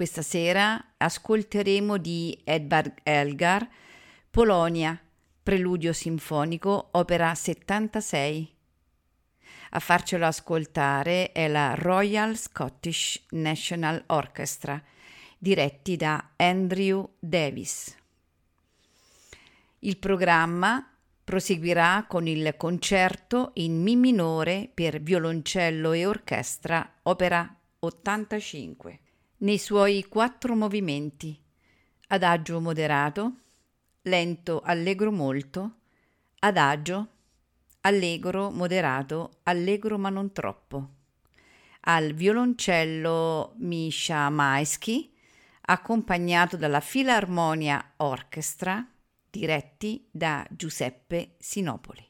Questa sera ascolteremo di Edvard Elgar Polonia, Preludio Sinfonico, opera 76. A farcelo ascoltare è la Royal Scottish National Orchestra, diretti da Andrew Davis. Il programma Proseguirà con il concerto in Mi minore per violoncello e orchestra, opera 85, nei suoi quattro movimenti: adagio moderato, lento allegro molto, adagio, allegro moderato, allegro ma non troppo. Al violoncello Misha Maeschi, accompagnato dalla Filarmonia Orchestra, diretti da Giuseppe Sinopoli.